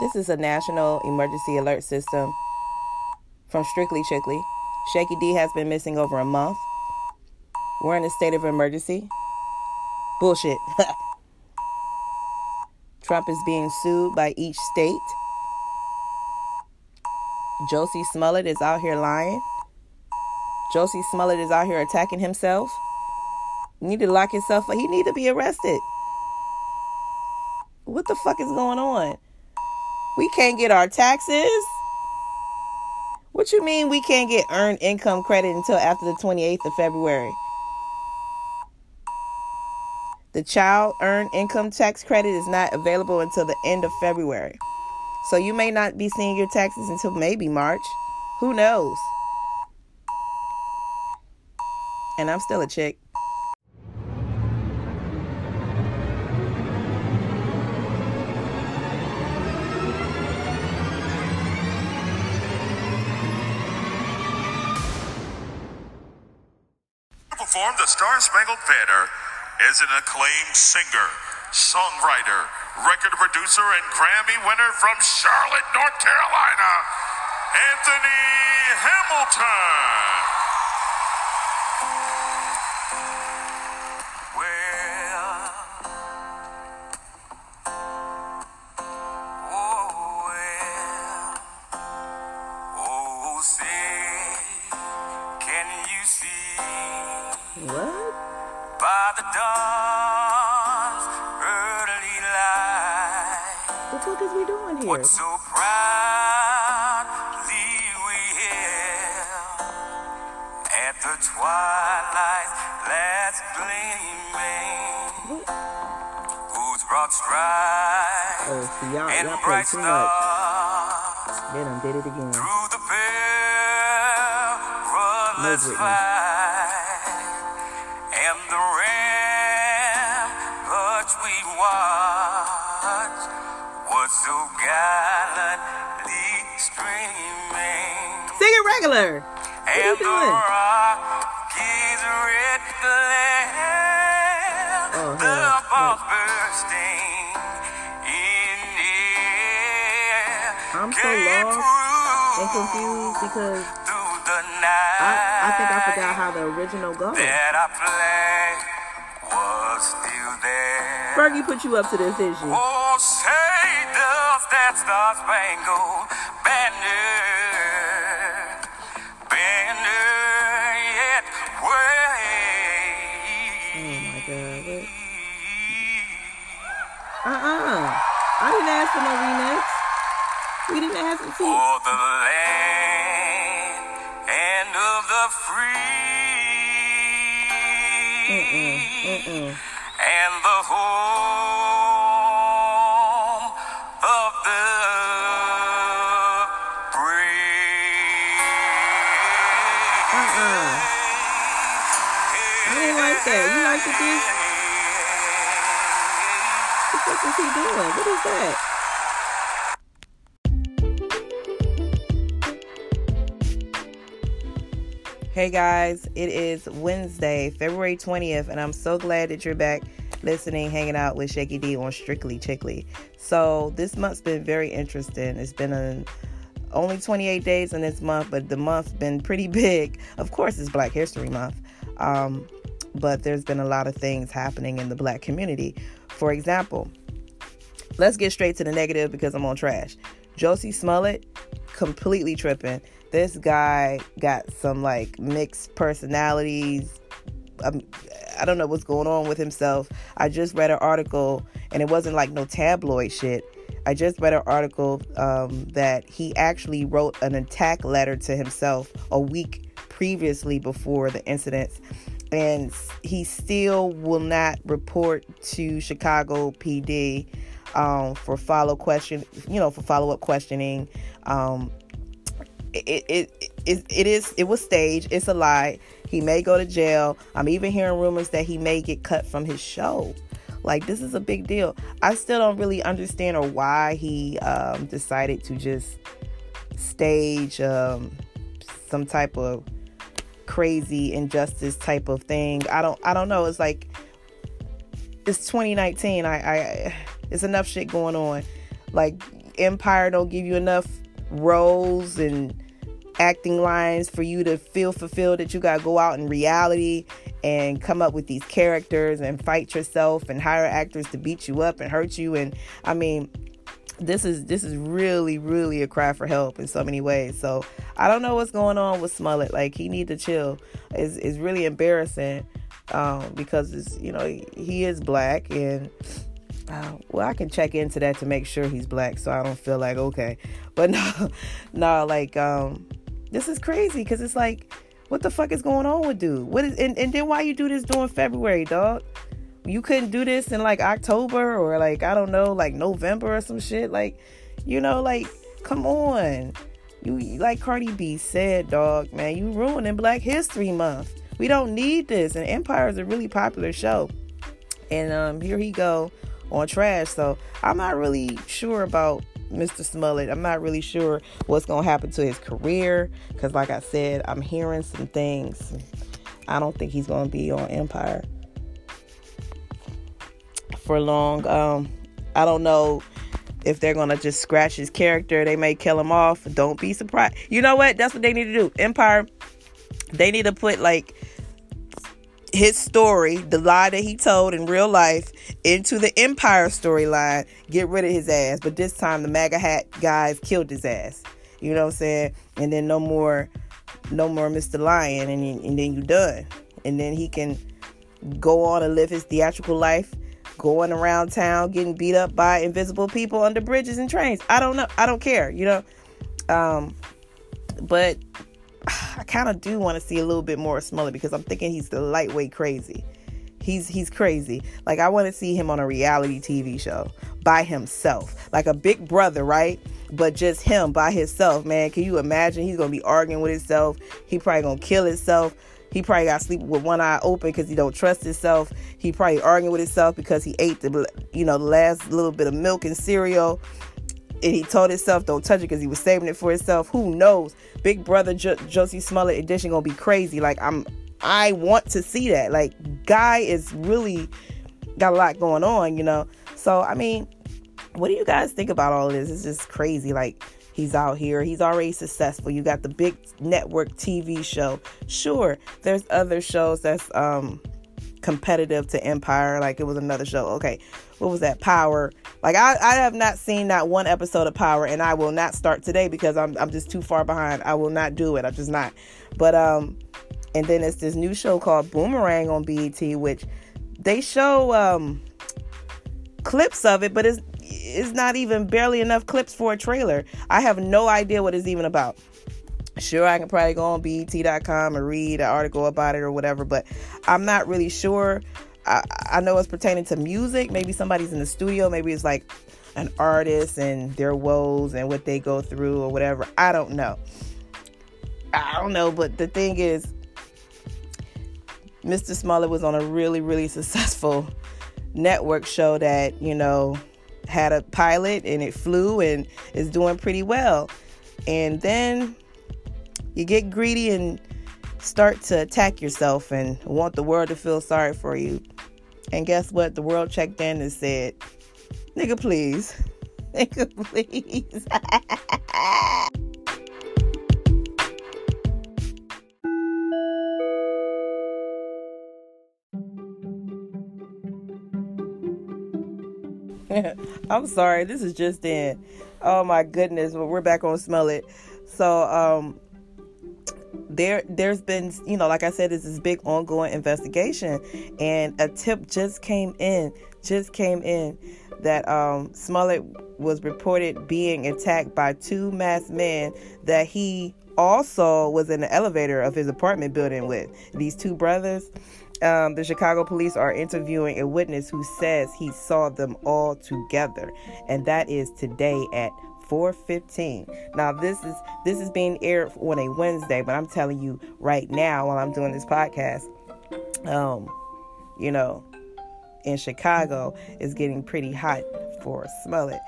This is a national emergency alert system from Strictly Chickly. Shaky D has been missing over a month. We're in a state of emergency. Bullshit. Trump is being sued by each state. Josie Smollett is out here lying. Josie Smollett is out here attacking himself. Need to lock yourself up. He need to be arrested. What the fuck is going on? We can't get our taxes. What you mean we can't get earned income credit until after the 28th of February? The child earned income tax credit is not available until the end of February. So you may not be seeing your taxes until maybe March. Who knows? And I'm still a chick. Perform the Star Spangled Banner is an acclaimed singer, songwriter, record producer, and Grammy winner from Charlotte, North Carolina, Anthony Hamilton. Oh oh What? by the dawn's early light The fuck is we doing here? what so proudly we hailed at the twilight's last gleaming? Whose broad stripes Oh, y'all, and y'all bright stars They done did it again. through the perilous fight so gallantly streaming Sing it regular. What are you and uh-huh. the doing? Glare, Oh, the bombs bursting in air. I'm so lost And confused because through the night. I, I think I forgot how the original goes. that I played was still there. Fergie put you up to this, did she? Oh, that star spangled banner, banner yet Oh my god. Uh-uh. I didn't ask for no remix. We didn't ask for. For the land and of the free. Mm-mm. and that. You liked it, this? What the fuck is he doing? What is that? Hey guys, it is Wednesday, February 20th, and I'm so glad that you're back listening, hanging out with Shaky D on Strictly Chickly. So, this month's been very interesting. It's been a, only 28 days in this month, but the month's been pretty big. Of course, it's Black History Month, um, but there's been a lot of things happening in the black community. For example, let's get straight to the negative because I'm on trash. Josie Smollett, completely tripping. This guy got some like mixed personalities. I don't know what's going on with himself. I just read an article, and it wasn't like no tabloid shit. I just read an article um, that he actually wrote an attack letter to himself a week previously before the incidents, and he still will not report to Chicago PD um, for follow question, you know, for follow up questioning. Um, it, it, it, it is it was staged. It's a lie. He may go to jail. I'm even hearing rumors that he may get cut from his show. Like this is a big deal. I still don't really understand or why he um, decided to just stage um, some type of crazy injustice type of thing. I don't I don't know. It's like it's 2019. I I it's enough shit going on. Like Empire don't give you enough roles and acting lines for you to feel fulfilled that you got to go out in reality and come up with these characters and fight yourself and hire actors to beat you up and hurt you and I mean this is this is really really a cry for help in so many ways. So i don't know what's going on with smollett. Like he need to chill. It's, it's really embarrassing um, because it's you know he, is black and uh, well i can check into that to make sure he's black so i don't feel like okay. But no no like um this is crazy because it's like what the fuck is going on with dude? What is and, and then why you do this during february dog you couldn't do this in like October or like I don't know, like November or some shit. Like, you know, like come on. You like Cardi B said, dog, man, you ruining Black History Month. We don't need this. And Empire is a really popular show. And um here he go on trash. So I'm not really sure about Mr. Smollett. I'm not really sure what's gonna happen to his career. Cause like I said, I'm hearing some things. I don't think he's gonna be on Empire for long. Um, I don't know if they're gonna just scratch his character. They may kill him off. Don't be surprised. You know what? That's what they need to do. Empire. They need to put like his story, the lie that he told in real life, into the Empire storyline. Get rid of his ass. But this time the MAGA hat guys killed his ass. You know what I'm saying? And then no more, no more Mr. Lyon, and, and then you done. And then he can go on and live his theatrical life going around town getting beat up by invisible people under bridges and trains. I don't know. I don't care, you know. Um, but I kind of do want to see a little bit more of Smollett because I'm thinking he's the lightweight crazy. He's he's crazy. Like I want to see him on a reality TV show by himself, like a Big Brother, right? But just him by himself, man. Can you imagine? He's gonna be arguing with himself. He probably gonna kill himself. He probably got sleep with one eye open because he don't trust himself. He probably arguing with himself because he ate the you know the last little bit of milk and cereal, and he told himself don't touch it because he was saving it for himself. Who knows? Big Brother jo- Jussie Smollett edition gonna be crazy. Like I'm, I want to see that. Like guy is really got a lot going on, you know. So I mean, what do you guys think about all this? It's just crazy. Like He's out here. He's already successful. You got the big network TV show. Sure, there's other shows that's um competitive to Empire. Like it was another show. Okay, what was that? Power. Like I, I have not seen that one episode of Power, and I will not start today because I'm I'm just too far behind. I will not do it. I'm just not. But um, and then it's this new show called Boomerang on BET, which they show um clips of it, but it's it's not even barely enough clips for a trailer. I have no idea what it's even about. Sure, I can probably go on BET.com and read an article about it or whatever, but I'm not really sure. I, I know it's pertaining to music. Maybe somebody's in the studio. Maybe it's like an artist and their woes and what they go through or whatever. I don't know. I don't know, but the thing is, Mr. Smollett was on a really, really successful network show that, you know, had a pilot and it flew and is doing pretty well. And then you get greedy and start to attack yourself and want the world to feel sorry for you. And guess what? The world checked in and said, nigga, please. Nigga, please. I'm sorry, this is just in. Oh my goodness, but we're back on Smollett. So um there there's been you know like i said this big ongoing investigation and a tip just came in just came in that um smollett was reported being attacked by two masked men that he also was in the elevator of his apartment building with these two brothers um, the Chicago police are interviewing a witness who says he saw them all together, and that is today at 4:15. Now this is this is being aired on a Wednesday, but I'm telling you right now while I'm doing this podcast, um, you know, in Chicago is getting pretty hot for Smollett.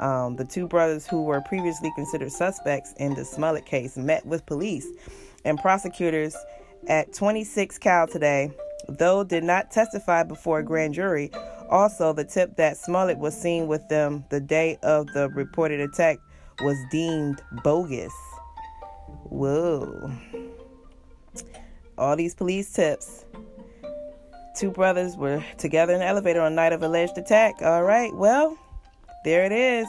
Um, the two brothers who were previously considered suspects in the Smollett case met with police and prosecutors at 26 Cal today though did not testify before a grand jury. Also, the tip that Smollett was seen with them the day of the reported attack was deemed bogus. Whoa. All these police tips. Two brothers were together in the elevator on night of alleged attack. All right, well, there it is.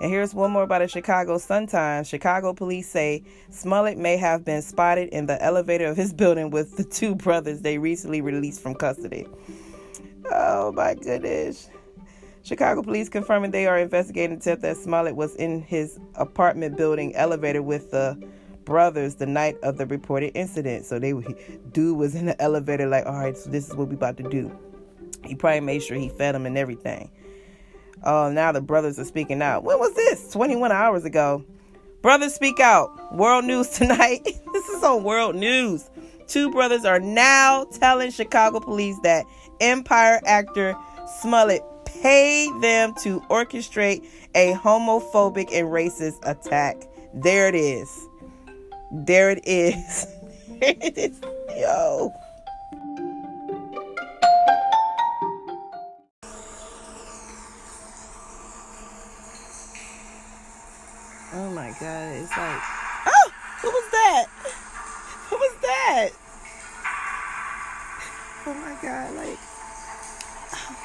And here's one more about a Chicago Sun-Times. Chicago police say Smollett may have been spotted in the elevator of his building with the two brothers they recently released from custody. Oh my goodness. Chicago police confirming they are investigating the tip that Smollett was in his apartment building elevator with the brothers the night of the reported incident. So they dude was in the elevator like, all right, so this is what we about to do. He probably made sure he fed him and everything. Oh, now the brothers are speaking out. When was this? 21 hours ago. Brothers speak out. World News tonight. this is on World News. Two brothers are now telling Chicago police that Empire actor Smollett paid them to orchestrate a homophobic and racist attack. There it is. There it is. there it is. Yo. It's like, oh, what was that? What was that? Oh my god, like, oh,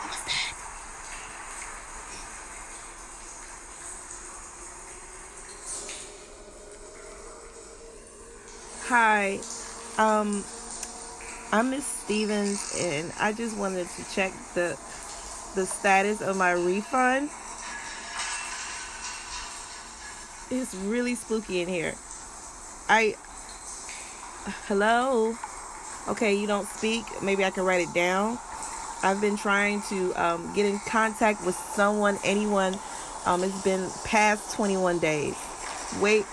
what was that? Hi, um, I'm Miss Stevens, and I just wanted to check the the status of my refund. It's really spooky in here. I hello. Okay, you don't speak. Maybe I can write it down. I've been trying to um, get in contact with someone, anyone. Um, it's been past 21 days. Wait,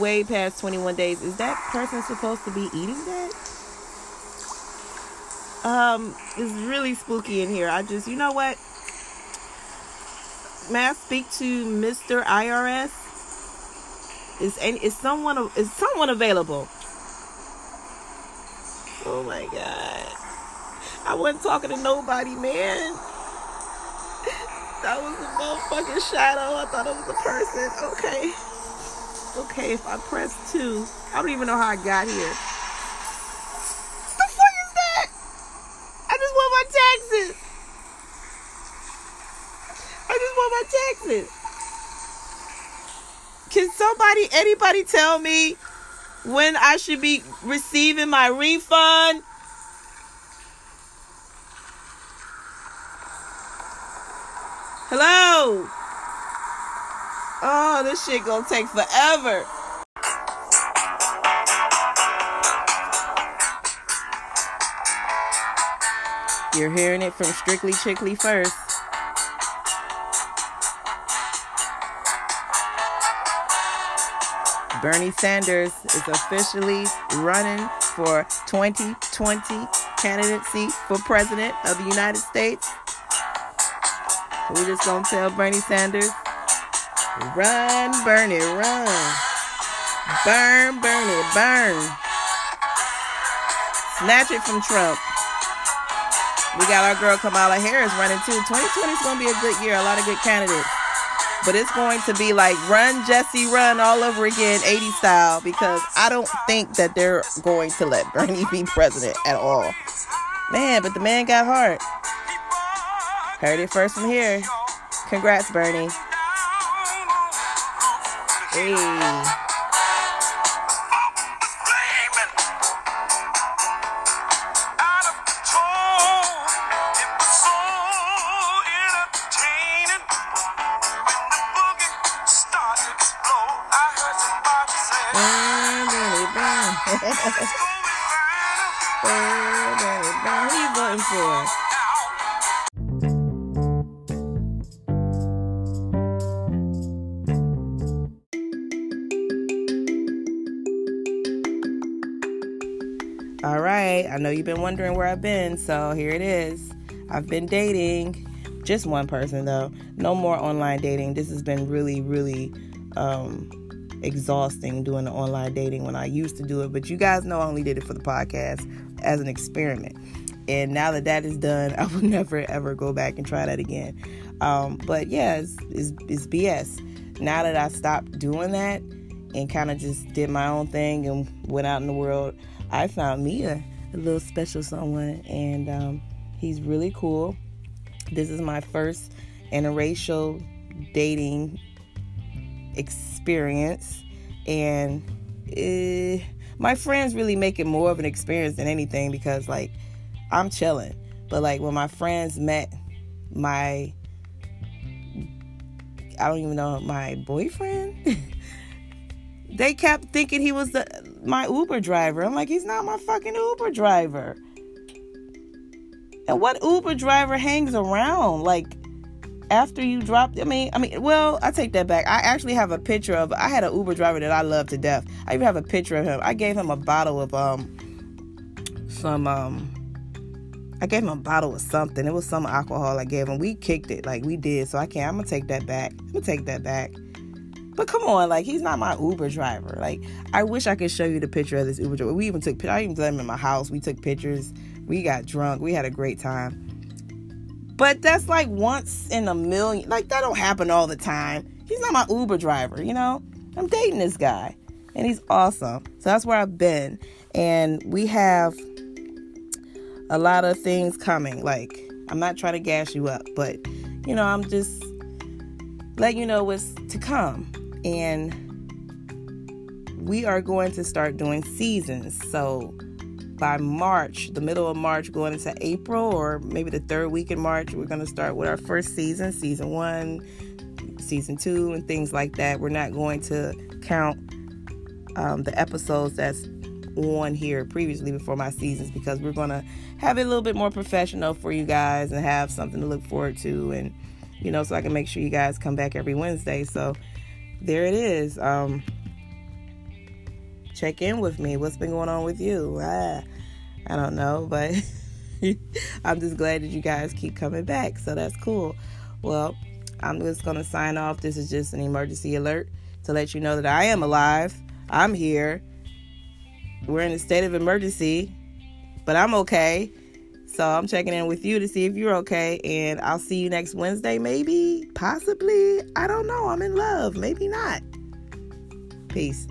way past 21 days. Is that person supposed to be eating that? Um, it's really spooky in here. I just, you know what? May I speak to Mr. IRS? Is any is someone is someone available? Oh my god. I wasn't talking to nobody, man. That was a motherfucking shadow. I thought it was a person. Okay. Okay, if I press two, I don't even know how I got here. The fuck is that? I just want my taxes. I just Can somebody, anybody tell me when I should be receiving my refund? Hello? Oh, this shit gonna take forever. You're hearing it from Strictly Chickly first. Bernie Sanders is officially running for 2020 candidacy for president of the United States. We're just gonna tell Bernie Sanders, run, Bernie, run. Burn, Bernie, burn. Snatch it from Trump. We got our girl Kamala Harris running too. 2020 is gonna be a good year, a lot of good candidates. But it's going to be like run Jesse run all over again 80 style because I don't think that they're going to let Bernie be president at all. Man, but the man got heart. Heard it first from here. Congrats, Bernie. Hey. For? All right, I know you've been wondering where I've been, so here it is. I've been dating just one person though. No more online dating. This has been really, really um, exhausting doing the online dating when I used to do it. But you guys know I only did it for the podcast as an experiment. And now that that is done, I will never ever go back and try that again. Um, but yeah, it's, it's, it's BS. Now that I stopped doing that and kind of just did my own thing and went out in the world, I found me a, a little special someone, and um, he's really cool. This is my first interracial dating experience, and eh, my friends really make it more of an experience than anything because, like, I'm chilling. But like when my friends met my I don't even know my boyfriend. they kept thinking he was the my Uber driver. I'm like, he's not my fucking Uber driver. And what Uber driver hangs around like after you drop? I mean, I mean, well, I take that back. I actually have a picture of. I had an Uber driver that I love to death. I even have a picture of him. I gave him a bottle of um some um I gave him a bottle of something. It was some alcohol I gave him. We kicked it like we did. So I can't. I'm gonna take that back. I'm gonna take that back. But come on, like he's not my Uber driver. Like I wish I could show you the picture of this Uber driver. We even took. I even let him in my house. We took pictures. We got drunk. We had a great time. But that's like once in a million. Like that don't happen all the time. He's not my Uber driver. You know. I'm dating this guy, and he's awesome. So that's where I've been, and we have a lot of things coming. Like, I'm not trying to gas you up, but you know, I'm just letting you know what's to come. And we are going to start doing seasons. So by March, the middle of March, going into April, or maybe the third week in March, we're going to start with our first season, season one, season two, and things like that. We're not going to count um, the episodes that's on here previously before my seasons because we're going to have it a little bit more professional for you guys and have something to look forward to and you know so I can make sure you guys come back every Wednesday. So there it is. Um check in with me. What's been going on with you? Ah, I don't know, but I'm just glad that you guys keep coming back. So that's cool. Well, I'm just going to sign off. This is just an emergency alert to let you know that I am alive. I'm here we're in a state of emergency, but I'm okay. So I'm checking in with you to see if you're okay. And I'll see you next Wednesday, maybe, possibly. I don't know. I'm in love. Maybe not. Peace.